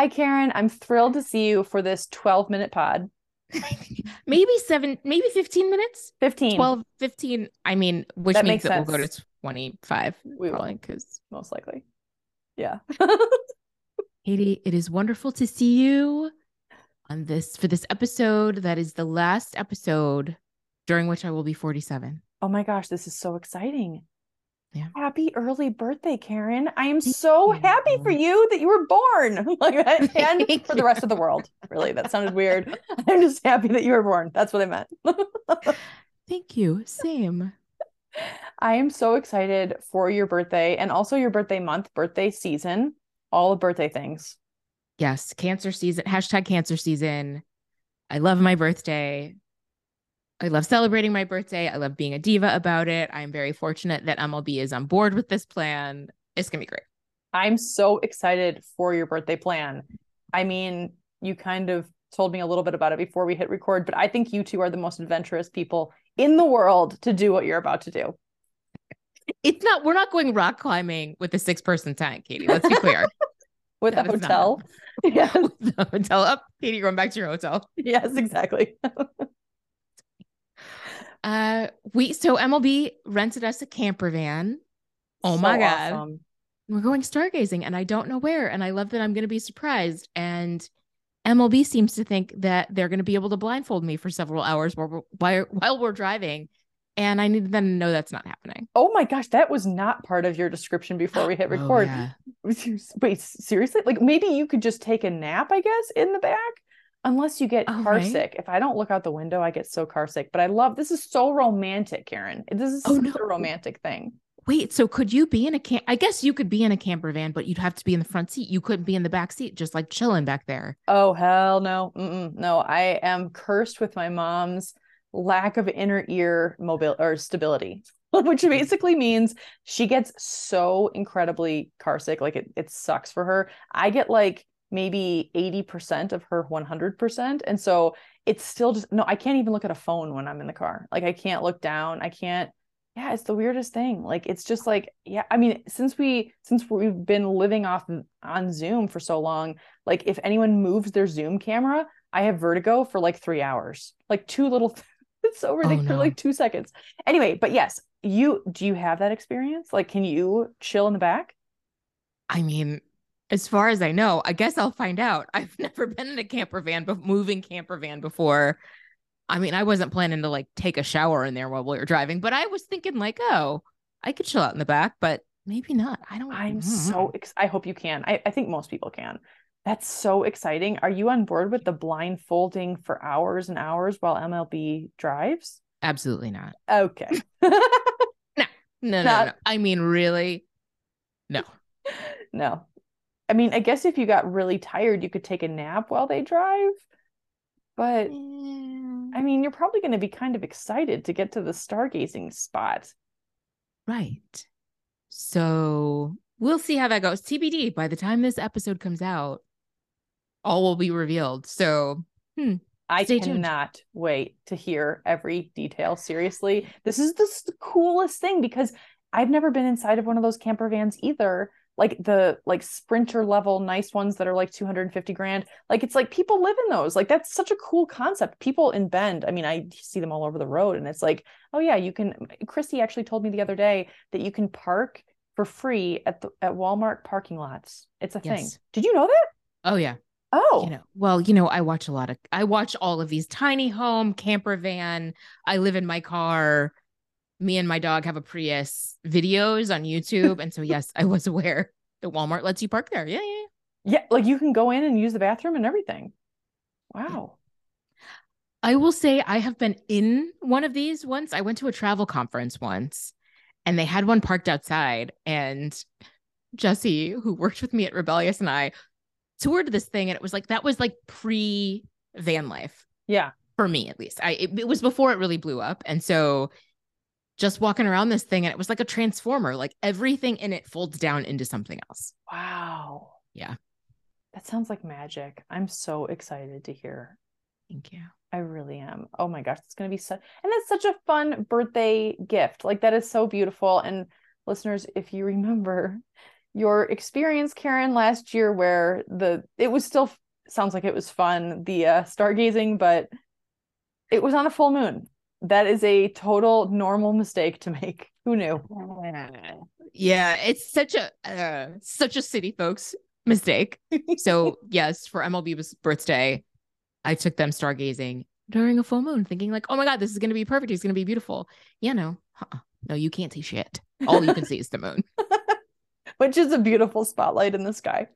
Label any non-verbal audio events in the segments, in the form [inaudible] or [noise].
Hi, Karen. I'm thrilled to see you for this 12 minute pod. [laughs] maybe seven, maybe 15 minutes. 15. 12, 15. I mean, which That means that we'll go to 25 We will. probably because most likely. Yeah. [laughs] Katie, it is wonderful to see you on this for this episode that is the last episode during which I will be 47. oh my gosh, this is so exciting. Yeah. Happy early birthday, Karen. I am so happy for you that you were born. [laughs] like [laughs] that. And for the rest of the world. Really, that sounded weird. I'm just happy that you were born. That's what I meant. [laughs] Thank you. Same. I am so excited for your birthday and also your birthday month, birthday season, all the birthday things. Yes, cancer season, hashtag cancer season. I love my birthday. I love celebrating my birthday. I love being a diva about it. I'm very fortunate that MLB is on board with this plan. It's going to be great. I'm so excited for your birthday plan. I mean, you kind of told me a little bit about it before we hit record, but I think you two are the most adventurous people in the world to do what you're about to do. It's not, we're not going rock climbing with a six person tent, Katie. Let's be clear. [laughs] With That a not hotel. [laughs] Yes, the hotel up. Katie, you're going back to your hotel. yes, exactly. [laughs] Uh, we, so MLB rented us a camper van. Oh So my God. awesome. we're going stargazing and I don't know where. And I love that I'm going to be surprised. And MLB seems to think that they're going to be able to blindfold me for several hours while we're, while, while we're driving. And I need them to know that's not happening. Oh my gosh, that was not part of your description before we hit [gasps] Oh, record. yeah. [laughs] Wait, seriously? Like maybe you could just take a nap, I guess, in the back, unless you get car right. sick. If I don't look out the window, I get so car sick. But I love this is so romantic, Karen. This is Oh, such no. a romantic thing. Wait, so could you be in a camp? I guess you could be in a camper van, but you'd have to be in the front seat. You couldn't be in the back seat, just like chilling back there. Oh hell no, Mm-mm, no! I am cursed with my mom's lack of inner ear mobile or stability, [laughs] which mm. basically means she gets so incredibly car sick. Like it, it sucks for her. I get like maybe 80% of her 100%. And so it's still just, no, I can't even look at a phone when I'm in the car. Like I can't look down. I can't, yeah, it's the weirdest thing. Like it's just like, yeah, I mean, since we, since we've been living off on Zoom for so long, like if anyone moves their Zoom camera, I have vertigo for like three hours, like two little, [laughs] it's so oh, ridiculous, no. like two seconds. Anyway, but yes, you, do you have that experience? Like, can you chill in the back? I mean, as far as I know, I guess I'll find out. [laughs] I've never been in a camper van, but moving camper van before. I mean, I wasn't planning to like take a shower in there while we were driving, but I was thinking like, oh, I could chill out in the back, but maybe not. I don't. I'm mm. so ex- I hope you can. I, I think most people can. That's so exciting. Are you on board with the blindfolding for hours and hours while MLB drives? absolutely not. Okay. [laughs] [laughs] No, no, Not- no. I mean, really, no. no. I mean, I guess if you got really tired, you could take a nap while they drive. But I mean, you're probably going to be kind of excited to get to the stargazing spot. Right. So we'll see how that goes. TBD. By the time this episode comes out, all will be revealed. So hmm, I Stay tuned. cannot wait to hear every detail. Seriously, this is the coolest thing because I've never been inside of one of those camper vans either. Like the like sprinter level nice ones that are like 250 grand. Like it's like people live in those. Like that's such a cool concept. People in Bend, I mean, I see them all over the road and it's like, oh yeah, you can Christy actually told me the other day that you can park for free at the at Walmart parking lots. It's a thing. Did you know that? oh yeah. Oh, you know well you know i watch a lot of i watch all of these tiny home camper van i live in my car me and my dog have a prius videos on youtube and so yes i was [laughs] aware that walmart lets you park there yeah yeah, yeah. Yeah, like you can go in and use the bathroom and everything. Wow. i will say i have been in one of these once i went to a travel conference once and they had one parked outside and jesse who worked with me at rebellious and i toured this thing and it was like that was like pre van life Yeah. for me at least. I it, it was before it really blew up, and so just walking around this thing, and it was like a transformer. Like everything in it folds down into something else. Wow. Yeah. That sounds like magic. I'm so excited to hear. Thank you. I really am. Oh my gosh, it's going to be such and that's such a fun birthday gift. Like that is so beautiful and listeners, if you remember, your experience, Karen, last year where the it was still sounds like it was fun, the uh, stargazing, but it was on a full moon. That is a total normal mistake to make. [laughs] Who knew? Yeah, it's such a uh, such a city folks mistake. so [laughs] yes, for MLB's birthday, I took them stargazing during a full moon, thinking like, "Oh my god, this is going to be perfect. It's going to be beautiful." Yeah, no, uh-uh. no, you can't see shit. All you can see is the moon, [laughs] which is a beautiful spotlight in the sky.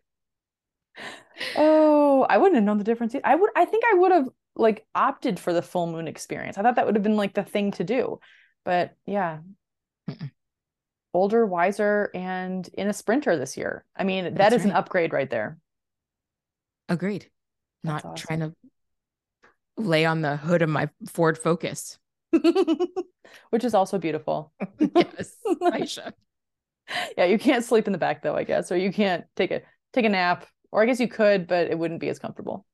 Oh, I wouldn't have known the difference. I would. I think I would have like opted for the full moon experience. I thought that would have been like the thing to do, but yeah. Mm-mm. Older, wiser, and in a sprinter this year. I mean, that That's is right. an upgrade right there. Agreed. That's Not awesome. trying to lay on the hood of my Ford Focus, [laughs] which is also beautiful. [laughs] yes, [laughs] should. Yeah, you can't sleep in the back though, I guess, or you can't take a take a nap, or I guess you could, but it wouldn't be as comfortable.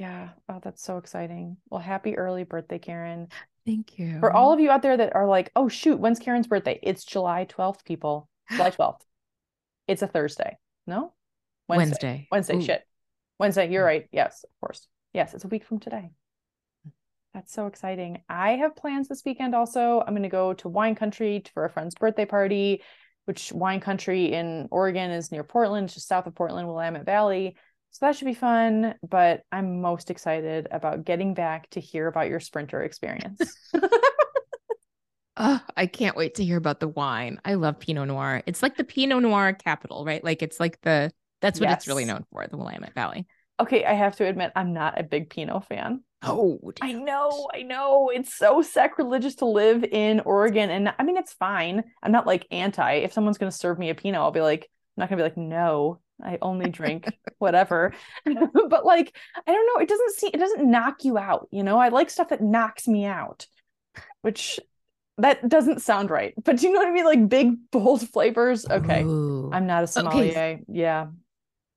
Yeah. Oh, that's so exciting. Well, happy early birthday, Karen. Thank you. For all of you out there that are like, oh shoot, when's Karen's birthday? It's July 12th, people. July [gasps] 12th. it's a Thursday. No? Wednesday. Wednesday. Wednesday. Shit. Wednesday. You're mm. right. Yes, of course. Yes, it's a week from today. That's so exciting. I have plans this weekend also. I'm going to go to wine country for a friend's birthday party, which wine country in Oregon is near Portland, just south of Portland, Willamette Valley. So that should be fun. But I'm most excited about getting back to hear about your sprinter experience. [laughs] oh, I can't wait to hear about the wine. I love Pinot Noir. It's like the Pinot Noir capital, right? Like it's like the that's what yes. it's really known for, the Willamette Valley. Okay, I have to admit, I'm not a big Pinot fan. Oh, I know, I know. It's so sacrilegious to live in Oregon. And I mean, it's fine. I'm not like anti. If someone's going to serve me a Pinot, I'll be like, I'm not going to be like, no, I only drink [laughs] whatever. [laughs] but like, I don't know. It doesn't see, it doesn't knock you out. You know, I like stuff that knocks me out, which that doesn't sound right. But do you know what I mean? Like big, bold flavors. Okay. Ooh. I'm not a sommelier. Okay. Yeah.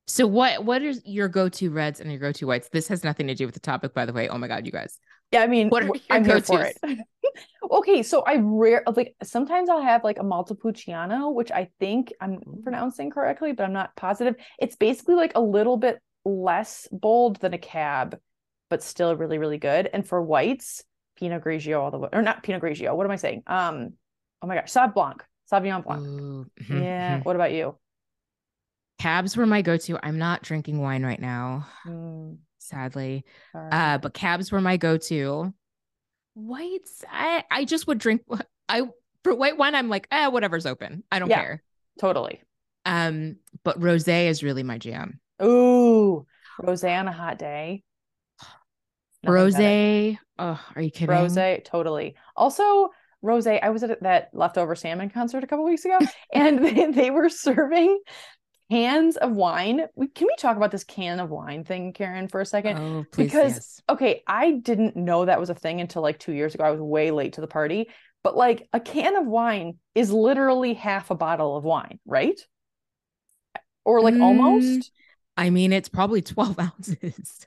So what what is your go-to reds and your go-to whites? This has nothing to do with the topic, by the way. Oh my god, you guys. Yeah, I mean, what are your I'm go-tos? here for it. [laughs] okay, so I rare like sometimes I'll have like a Montepulciano, which I think I'm pronouncing correctly, but I'm not positive. It's basically like a little bit less bold than a cab, but still really, really good. And for whites, Pinot Grigio all the way, or not Pinot Grigio. What am I saying? Um, oh my gosh, Sauv Blanc, Sauvignon Blanc. Mm-hmm. Yeah. What about you? Cabs were my go-to. I'm not drinking wine right now, mm. sadly. Uh, but cabs were my go-to. Whites, I I just would drink. I for white wine, I'm like, eh, whatever's open. I don't yeah, care. Totally. Um, but rosé is really my jam. Ooh, rosé on a hot day. Rosé. Oh, are you kidding? Rosé, totally. Also, rosé. I was at that leftover salmon concert a couple weeks ago, [laughs] and [laughs] they, they were serving cans of wine. Can we talk about this can of wine thing, Karen, for a second? Oh, please, because yes. okay, I didn't know that was a thing until like two years ago. I was way late to the party. But like a can of wine is literally half a bottle of wine, right? Or like mm, almost. I mean, it's probably 12 [laughs] ounces,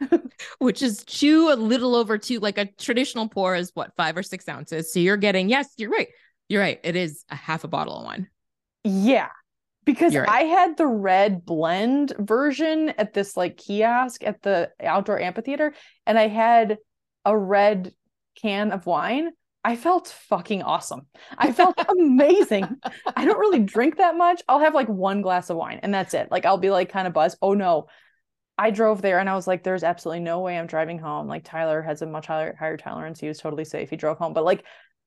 which is two, a little over two. Like a traditional pour is what, five or six ounces. So you're getting, yes, you're right. You're right. It is a half a bottle of wine. Yeah because right. I had the red blend version at this like kiosk at the outdoor amphitheater, and I had a red can of wine. I felt fucking awesome. I felt [laughs] amazing. I don't really drink that much. I'll have like one glass of wine and that's it. Like I'll be like kind of buzzed. Oh no. I drove there and I was like, there's absolutely no way I'm driving home. Like Tyler has a much higher higher tolerance. He was totally safe. He drove home. But like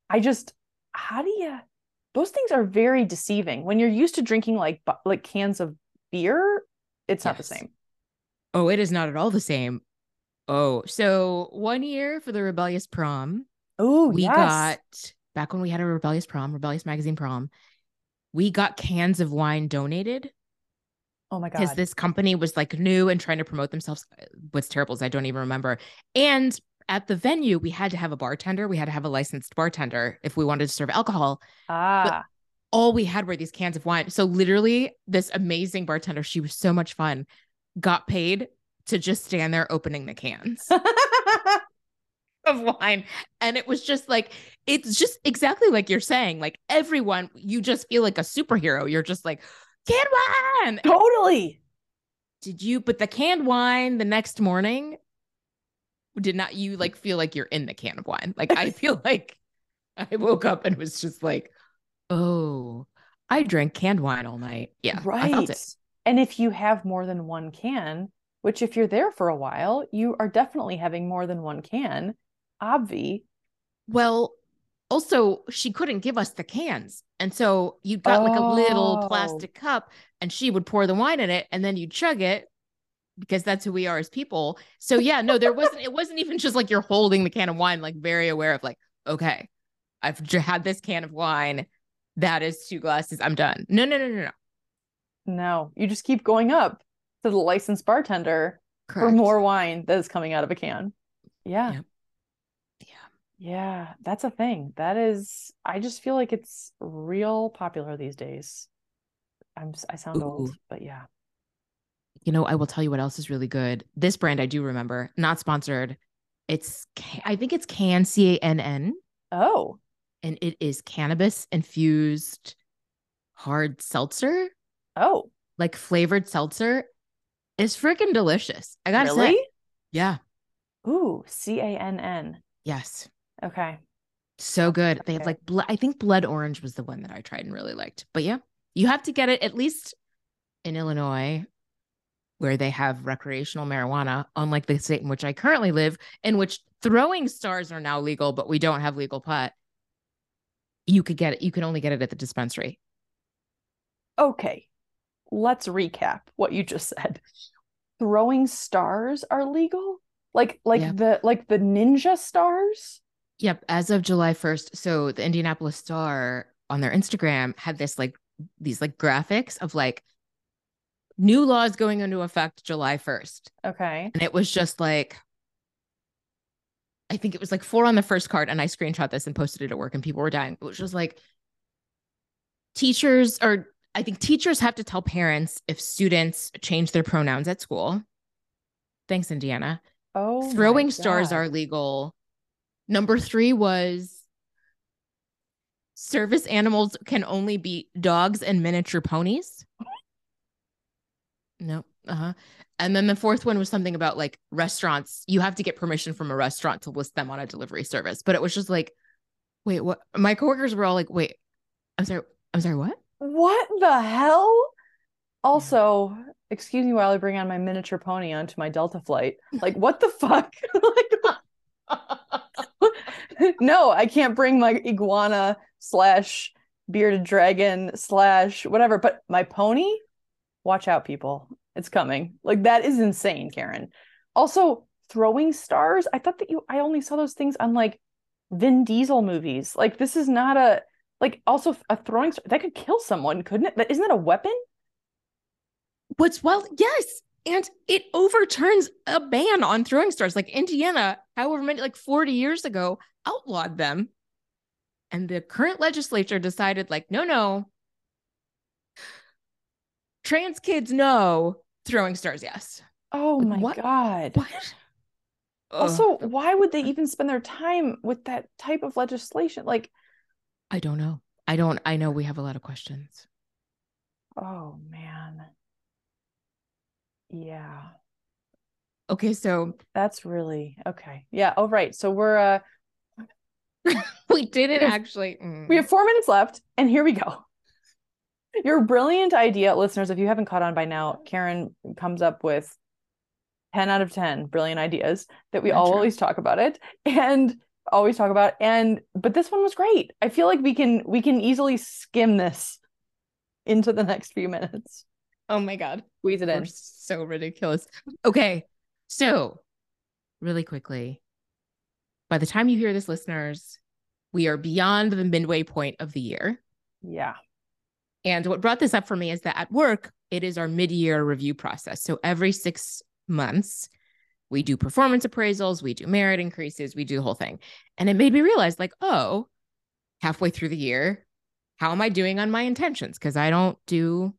I just how do you those things are very deceiving when you're used to drinking like like cans of beer it's not the same oh it is not at all the same oh so one year for the rebellious prom oh we yes. got back when we had a rebellious prom rebellious magazine prom we got cans of wine donated Oh my god. Because this company was like new and trying to promote themselves. Uh, what's terrible is I don't even remember. And at the venue, we had to have a bartender. We had to have a licensed bartender if we wanted to serve alcohol. Ah. But all we had were these cans of wine. So literally, this amazing bartender, she was so much fun, got paid to just stand there opening the cans. [laughs] of wine. And it was just like, it's just exactly like you're saying. Like everyone, you just feel like a superhero. You're just like, canned wine. Totally. Did you? But the canned wine the next morning did not. You like feel like you're in the can of wine. Like I [laughs] feel like I woke up and was just like, oh, I drank canned wine all night. Yeah, Right. it. And if you have more than one can, which if you're there for a while, you are definitely having more than one can. Obvi. Well, also she couldn't give us the cans, and so you got like a little Oh. plastic cup, and she would pour the wine in it, and then you'd chug it because that's who we are as people. So yeah, no, there wasn't. It wasn't even just like you're holding the can of wine, like very aware of like, okay, I've had this can of wine. That is two glasses. I'm done. No, no, no, no, no. No, you just keep going up to the licensed bartender for more wine that is coming out of a can. Yeah. Yep. Yeah. Yeah, that's a thing. That is, I just feel like it's real popular these days. I'm, I sound old, but yeah. You know, I will tell you what else is really good. This brand I do remember, not sponsored. It's I think it's Can C A N N, Oh, and it is cannabis infused hard seltzer, oh, like flavored seltzer. It's freaking delicious. I gotta really? say, yeah, Ooh, C A N N. yes, Okay. so good. They have like I think blood orange was the one that I tried and really liked. But yeah, you have to get it at least in Illinois, where they have recreational marijuana, unlike the state in which I currently live, in which throwing stars are now legal, but we don't have legal pot. You could get it. You can only get it at the dispensary. Okay. Let's recap what you just said. Throwing stars are legal? Like like Yeah. the like the ninja stars? Yep. As of July 1st. So the Indianapolis Star on their Instagram had this like these like graphics of like new laws going into effect July 1st. Okay. And it was just like, I think it was like four on the first card. And I screenshot this and posted it at work, and people were dying. It was just like teachers, or I think teachers have to tell parents if students change their pronouns at school. Thanks, Indiana. Oh, Throwing stars are legal. Number three was service animals can only be dogs and miniature ponies. No. Uh-huh. And then the fourth one was something about like restaurants. You have to get permission from a restaurant to list them on a delivery service. But it was just like, wait, what? My coworkers were all like, wait, I'm sorry. I'm sorry, what? What the hell? Also, excuse me while I bring on my miniature pony onto my Delta flight. Like, what the fuck? [laughs] like, [laughs] no, I can't bring my iguana slash bearded dragon slash whatever, but my pony, watch out, people. It's coming. Like, that is insane, Karen. Also, throwing stars. I thought that you, I only saw those things on like Vin Diesel movies. Like, this is not a, like, also a throwing star that could kill someone, couldn't it? But isn't that a weapon? What's well, yes. And it overturns a ban on throwing stars. Like Indiana, however many, like 40 years ago, outlawed them. And the current legislature decided, like, no, no. Trans kids, no. Throwing stars, yes. Oh Like, my what? God. What? Ugh. Also, why would they even spend their time with that type of legislation? Like, I don't know. I don't, I know we have a lot of questions. oh man. Yeah, Okay, so that's really okay. Yeah, oh right. So we're uh [laughs] we didn't We [laughs] have- actually. mm. we have four minutes left, and here we go. Your brilliant idea, listeners, if you haven't caught on by now, Karen comes up with 10 out of 10 brilliant ideas that we Not true. always talk about it and always talk about. And but this one was great. I feel like we can we can easily skim this into the next few minutes. oh my God. Squeeze it We're in. so ridiculous. Okay. So, really quickly, by the time you hear this, listeners, we are beyond the midway point of the year. Yeah. And what brought this up for me is that at work, it is our mid year review process. So, every six months, we do performance appraisals, we do merit increases, we do the whole thing. And it made me realize, like, oh, halfway through the year, how am I doing on my intentions? Because I don't do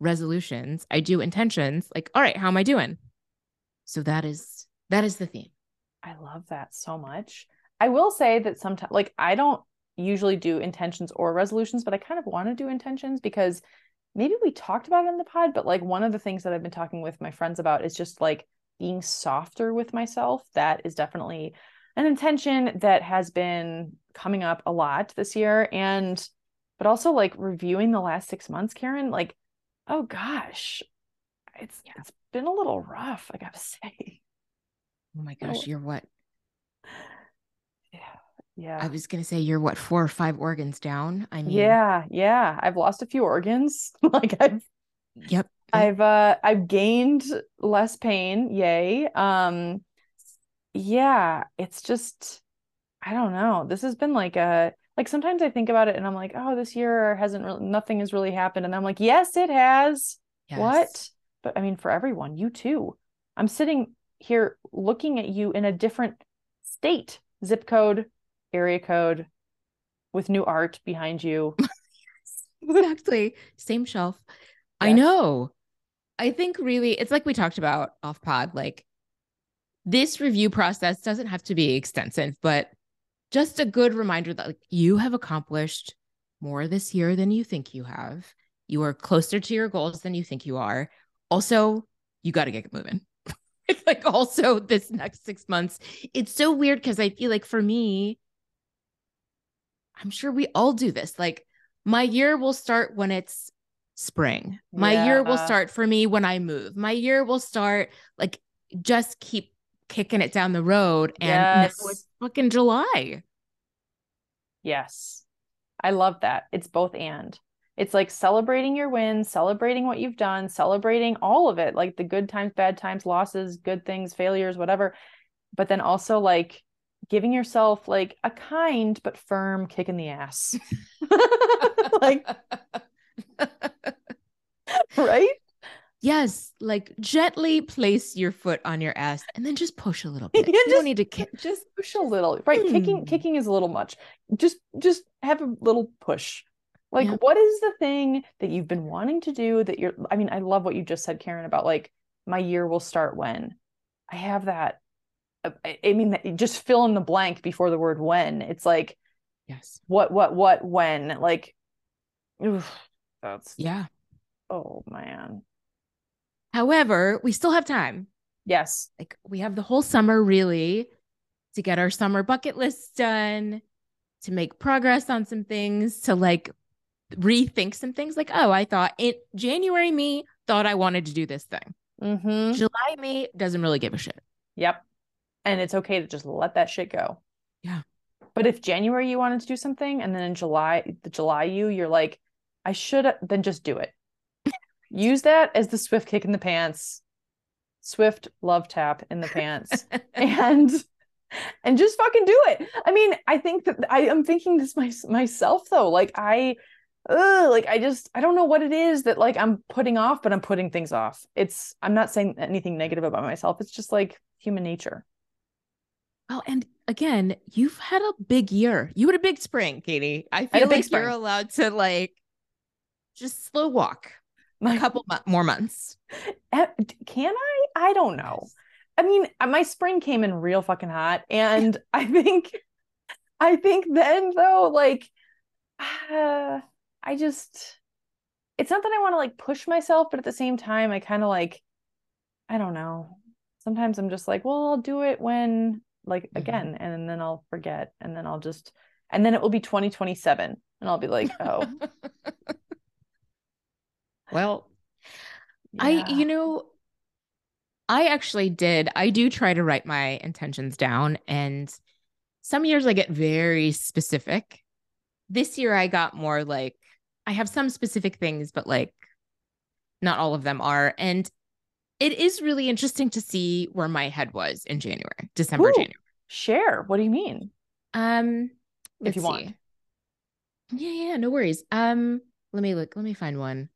resolutions. I do intentions. Like, all right, how am I doing? So that is that is the theme. I love that so much. I will say that sometimes, like, I don't usually do intentions or resolutions, but I kind of want to do intentions because maybe we talked about it in the pod, but like one of the things that I've been talking with my friends about is just like being softer with myself. That is definitely an intention that has been coming up a lot this year. And, but also like reviewing the last six months, Karen, like, oh gosh, it's, yeah. it's been a little rough, I gotta [laughs] say. Oh my gosh, oh. you're what? Yeah. I was gonna say you're what four or five organs down. I mean Yeah, yeah. I've lost a few organs. [laughs] like I've Yep. I've uh I've gained less pain. Yay. Um yeah, it's just I don't know. This has been like a like sometimes I think about it and I'm like, oh, this year hasn't really nothing has really happened. And I'm like, yes, it has. Yes. What? But I mean, for everyone, you too. I'm sitting here looking at you in a different state, zip code, area code, with new art behind you. [laughs] exactly. Same shelf. I know. I think really it's like we talked about off pod, like this review process doesn't have to be extensive, but just a good reminder that like you have accomplished more this year than you think you have. You are closer to your goals than you think you are. Also, you got to get moving. [laughs] it's like also this next six months. It's so weird because I feel like for me, I'm sure we all do this. Like my year will start when it's spring. My yeah. year will start for me when I move. My year will start like just keep kicking it down the road and yes. it's fucking July. Yes. I love that. It's both and. It's like celebrating your wins, celebrating what you've done, celebrating all of it, like the good times, bad times, losses, good things, failures, whatever. But then also like giving yourself like a kind but firm kick in the ass. [laughs] like [laughs] right? Yes, like gently place your foot on your ass and then just push a little [laughs] bit. Yeah, you just, don't need to kick. Just push a little. Right. Mm. Kicking hmm. kicking is a little much. Just just have a little push. Like yeah. what is the thing that you've been wanting to do that you're I mean, I love what you just said, Karen, about like my year will start when. I have that. I mean, just fill in the blank before the word when. It's like, yes. What, what, what, when? Like, oof, that's, yeah. Oh, man. However, we still have time. Yes. Like we have the whole summer really to get our summer bucket list done, to make progress on some things, to like rethink some things. Like, oh, I thought in January, me thought I wanted to do this thing. Mm-hmm. July, me doesn't really give a shit. Yep. And it's okay to just let that shit go. Yeah. But if January you wanted to do something and then in July, the July you, you're like, I should then just do it. [laughs] Use that as the swift kick in the pants. Swift love tap in the pants. [laughs] And and just fucking do it. I mean i think that i am thinking this my, myself though. Like i ugh, like i just i don't know what it is that like i'm putting off but i'm putting things off. It's i'm not saying anything negative about myself. It's just like human nature well and again you've had a big year you had a big spring katie i feel I like you're allowed to like just slow walk a couple more months. Can I? I don't know. I mean, uh, my spring came in real fucking hot, and [laughs] I think, I think then though, like, uh, [sighs] I just, it's not that I want to like push myself, but at the same time, I kind of like, I don't know. Sometimes I'm just like, well, I'll do it when, like, mm-hmm. again, and then I'll forget, and then I'll just, and then it will be 2027, and I'll be like, oh. [laughs] Well, yeah. I, you know, I actually did. I do try to write my intentions down. And some years I get very specific. This year I got more like, I have some specific things, but like not all of them are. And it is really interesting to see where my head was in January, December, Ooh, January. Share. What do you mean? Um, if you see. want. Yeah, yeah, no worries. Um, let me look. Let me find one.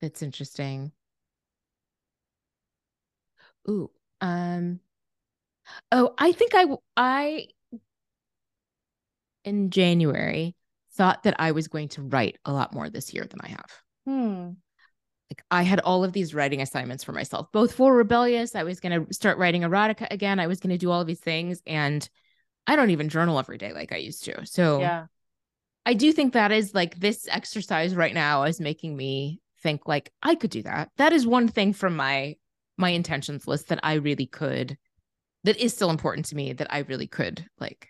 That's interesting. Ooh, um, oh, I think I, I, in January, thought that I was going to write a lot more this year than I have. Hmm. Like I had all of these writing assignments for myself, both for Rebellious. I was going to start writing erotica again. I was going to do all of these things. And I don't even journal every day like I used to. So yeah. I do think that is like this exercise right now is making me think like I could do that. That is one thing from my my intentions list that I really could that is still important to me that I really could like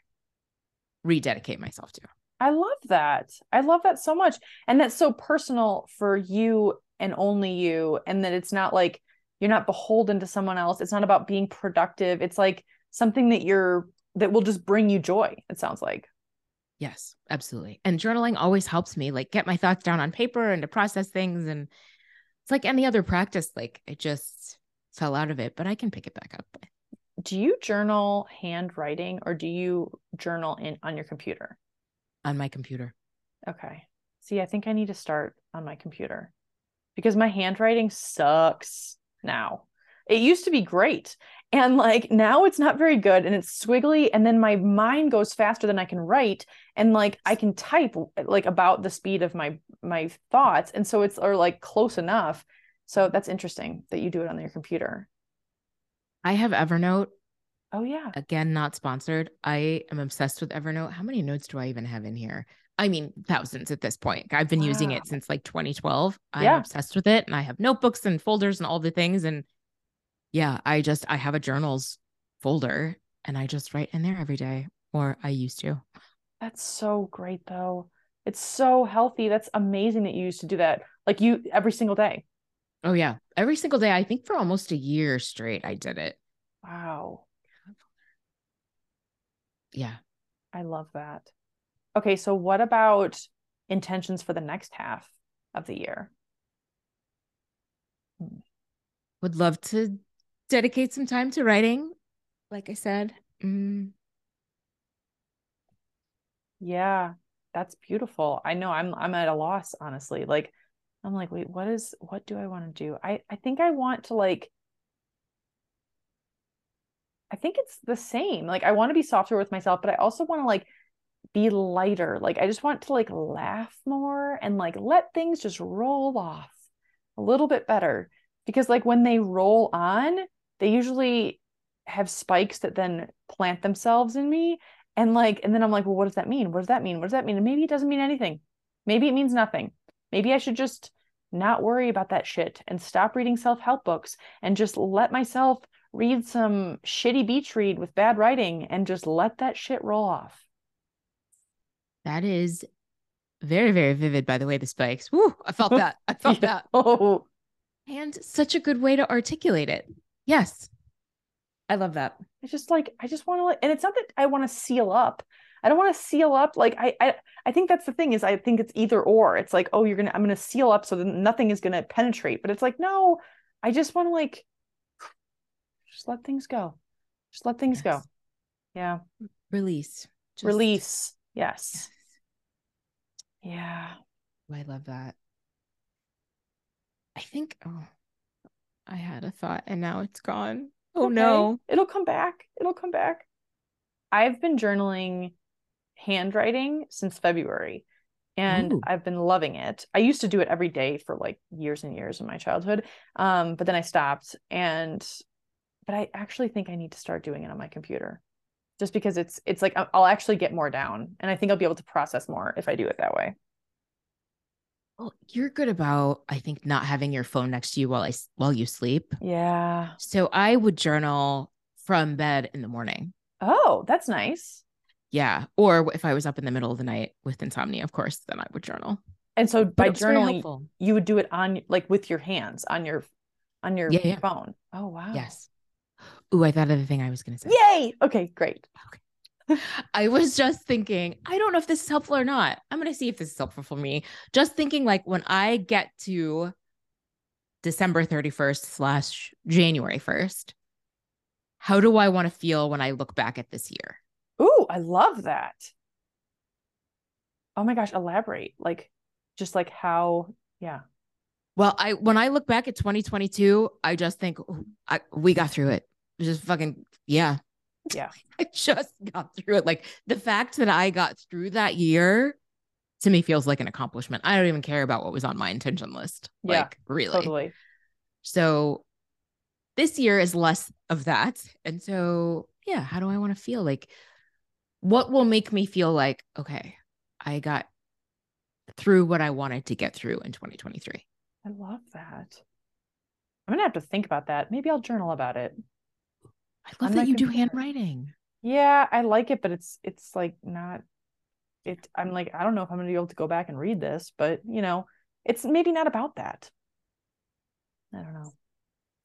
rededicate myself to. I love that. I love that so much. And that's so personal for you and only you. And that it's not like you're not beholden to someone else. It's not about being productive. It's like something that you're that will just bring you joy, it sounds like. Yes, absolutely. And journaling always helps me like get my thoughts down on paper and to process things. And it's like any other practice, like it just fell out of it, but I can pick it back up. Do you journal handwriting or do you journal in on your computer? On my computer. Okay. See, I think I need to start on my computer because my handwriting sucks now. It used to be great. And like now it's not very good and it's squiggly. And then my mind goes faster than I can write. And like I can type like about the speed of my my thoughts. And so it's or like close enough. So that's interesting that you do it on your computer. I have Evernote. Oh yeah. Again, not sponsored. I am obsessed with Evernote. How many notes do I even have in here? I mean, thousands at this point. I've been wow. using it since like 2012. I'm yeah. obsessed with it. And I have notebooks and folders and all the things. And yeah, I just I have a journals folder and I just write in there every day, or I used to. That's so great though. It's so healthy. That's amazing that you used to do that. Like you every single day. Oh yeah. Every single day. I think for almost a year straight I did it. Wow. Yeah. I love that. Okay, so what about intentions for the next half of the year? Would love to dedicate some time to writing, like I said. Mm. Yeah, that's beautiful. I know I'm I'm at a loss, honestly. Like I'm like, wait, what is what do I want to do? I I think I want to like I think it's the same. Like I want to be softer with myself, but I also want to like be lighter. Like I just want to like laugh more and like let things just roll off a little bit better. Because like when they roll on, they usually have spikes that then plant themselves in me and like and then i'm like well what does that mean? What does that mean? What does that mean? And maybe it doesn't mean anything. Maybe it means nothing. Maybe i should just not worry about that shit and stop reading self-help books and just let myself read some shitty beach read with bad writing and just let that shit roll off that is very very vivid by the way the spikes Woo, i felt that i [laughs] felt that oh and such a good way to articulate it Yes. I love that. It's just like I just want to like and it's not that I want to seal up. I don't want to seal up like I, I I think that's the thing is I think it's either or. It's like, oh, you're gonna I'm gonna seal up so that nothing is gonna penetrate. But it's like, no, I just want to like just let things go. Just let things yes. go. Yeah. Release. Just... Release. Yes. yes. Yeah. I love that. I think oh I had a thought and now it's gone. Oh okay. no. It'll come back. It'll come back. I've been journaling handwriting since February and Ooh. I've been loving it. I used to do it every day for like years and years in my childhood. Um, but then I stopped and but I actually think I need to start doing it on my computer. Just because it's it's like I'll actually get more down and I think I'll be able to process more if I do it that way. Well, you're good about I think not having your phone next to you while I while you sleep. Yeah. So I would journal from bed in the morning. Oh, that's nice. Yeah. Or if I was up in the middle of the night with insomnia, of course, then I would journal. And so by journaling, you would do it on like with your hands on your on your yeah, yeah. phone. Oh wow. Yes. Ooh, I thought of the thing I was gonna say. Yay. Okay, great. Okay. I was just thinking, I don't know if this is helpful or not. I'm going to see if this is helpful for me. Just thinking, like, when I get to December 31st slash January 1st, how do I want to feel when I look back at this year? Ooh, I love that. Oh my gosh, elaborate. Like, just like how, yeah. Well, I when I look back at 2022, I just think oh, I, we got through it. Just fucking yeah, yeah. [laughs] I just got through it. Like the fact that I got through that year to me feels like an accomplishment. I don't even care about what was on my intention list. Yeah, like really. Totally. So this year is less of that. And so, yeah, how do I want to feel? Like what will make me feel like, okay, I got through what I wanted to get through in 2023. I love that. I'm gonna have to think about that. Maybe I'll journal about it. I love that you do handwriting. Yeah, I like it, but it's it's like not it I'm like, I don't know if I'm gonna be able to go back and read this, but you know, it's maybe not about that. I don't know.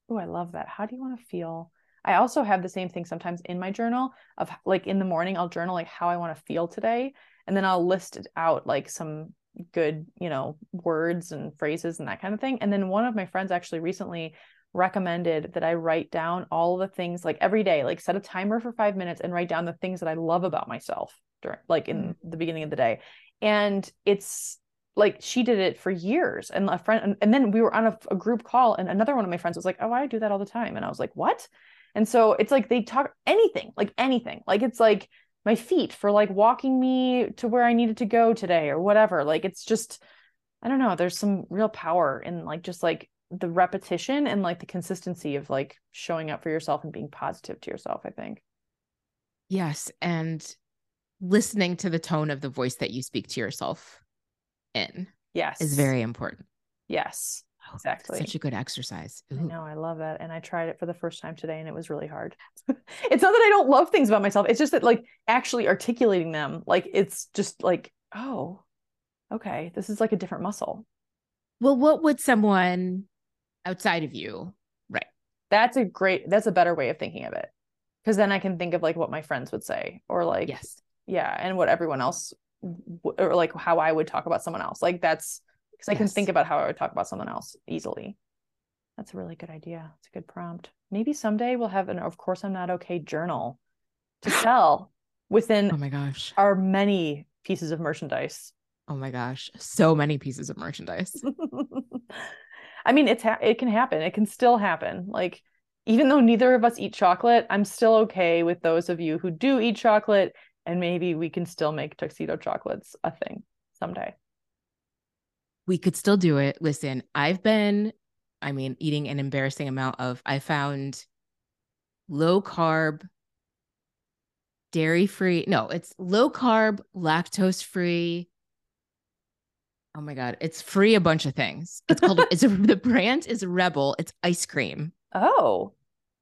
Oh, I love that. How do you want to feel? I also have the same thing sometimes in my journal of like in the morning, I'll journal like how I want to feel today. And then I'll list it out like some good, you know, words and phrases and that kind of thing. And then one of my friends actually recently recommended that I write down all the things like every day, like set a timer for five minutes and write down the things that I love about myself during like in mm. the beginning of the day. And it's like she did it for years and a friend and, and then we were on a, a group call and another one of my friends was like oh i do that all the time. And i was like what? And so it's like they talk anything like anything. Like it's like my feet for like walking me to where i needed to go today or whatever. Like it's just i don't know there's some real power in like just like the repetition and like the consistency of like showing up for yourself and being positive to yourself i think Yes. And listening to the tone of the voice that you speak to yourself in yes is very important. yes Oh, Exactly. Such a good exercise. I know, I love that. And I tried it for the first time today and it was really hard. [laughs] it's not that I don't love things about myself. It's just that like actually articulating them, like it's just like, oh, okay, this is like a different muscle. Well, what would someone outside of you, right? That's a great, that's a better way of thinking of it. Cause then I can think of like what my friends would say or like, yes. yeah, and what everyone else or like how I would talk about someone else. Like that's because I can think about how I would talk about someone else easily. That's a really good idea. It's a good prompt. Maybe someday we'll have an of course I'm not okay journal to [gasps] sell within Oh my gosh. our many pieces of merchandise. Oh my gosh. So many pieces of merchandise. [laughs] I mean, it's ha- it can happen. It can still happen. Like even though neither of us eat chocolate, I'm still okay with those of you who do eat chocolate, and maybe we can still make tuxedo chocolates a thing someday. we could still do it. Listen, I've been, I mean, eating an embarrassing amount of, I found low carb, dairy free. No, it's low carb, lactose free. Oh my God. It's free a bunch of things. It's called, [laughs] it's a, the brand is Rebel. It's ice cream. Oh,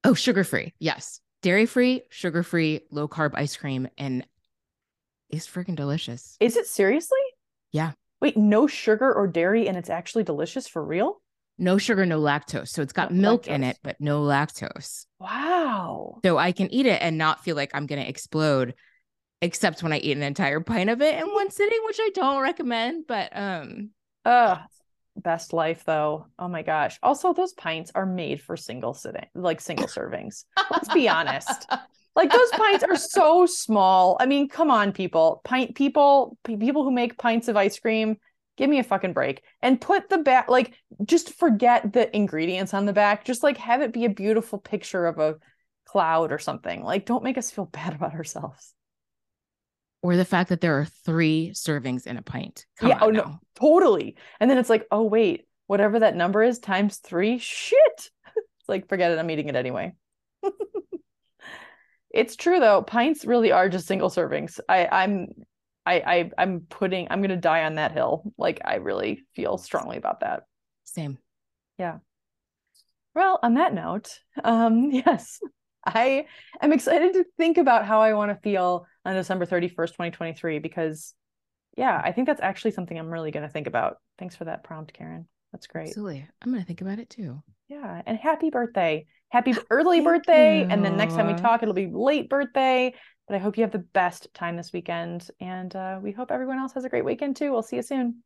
Oh, sugar free. Yes. Dairy free, sugar free, low carb ice cream. And it's freaking delicious. is it seriously? Yeah. Wait, no sugar or dairy, and it's actually delicious for real? No sugar, no lactose. So it's got No milk in it, but no lactose. Wow. So I can eat it and not feel like I'm going to explode, except when I eat an entire pint of it in one sitting, which I don't recommend. But um, Ugh, best life though. Oh my gosh. Also, those pints are made for single sitting, like single [laughs] servings. Let's be honest. Like those pints are so small. I mean, come on, people. Pint people, people who make pints of ice cream, give me a fucking break. And put the back, like, just forget the ingredients on the back. Just like have it be a beautiful picture of a cloud or something. Like, don't make us feel [laughs] bad about ourselves. Or the fact that there are three servings in a pint. Come yeah. Oh no, totally. And then it's like, oh wait, whatever that number is times three. Shit. [laughs] It's like, forget it. I'm eating it anyway. [laughs] it's true though. Pints really are just single servings. I, I'm, I, I, I'm putting. I'm gonna die on that hill. Like I really feel strongly about that. Same. Yeah. Well, on that note, um, [laughs] yes, I am excited to think about how I want to feel on December 31st, 2023, because yeah, I think that's actually something I'm really going to think about. Thanks for that prompt, Karen. That's great. Absolutely. I'm going to think about it too. Yeah. And happy birthday. Happy [gasps] early birthday. And then next time we talk, it'll be late birthday. But I hope you have the best time this weekend. And uh, we hope everyone else has a great weekend too. We'll see you soon.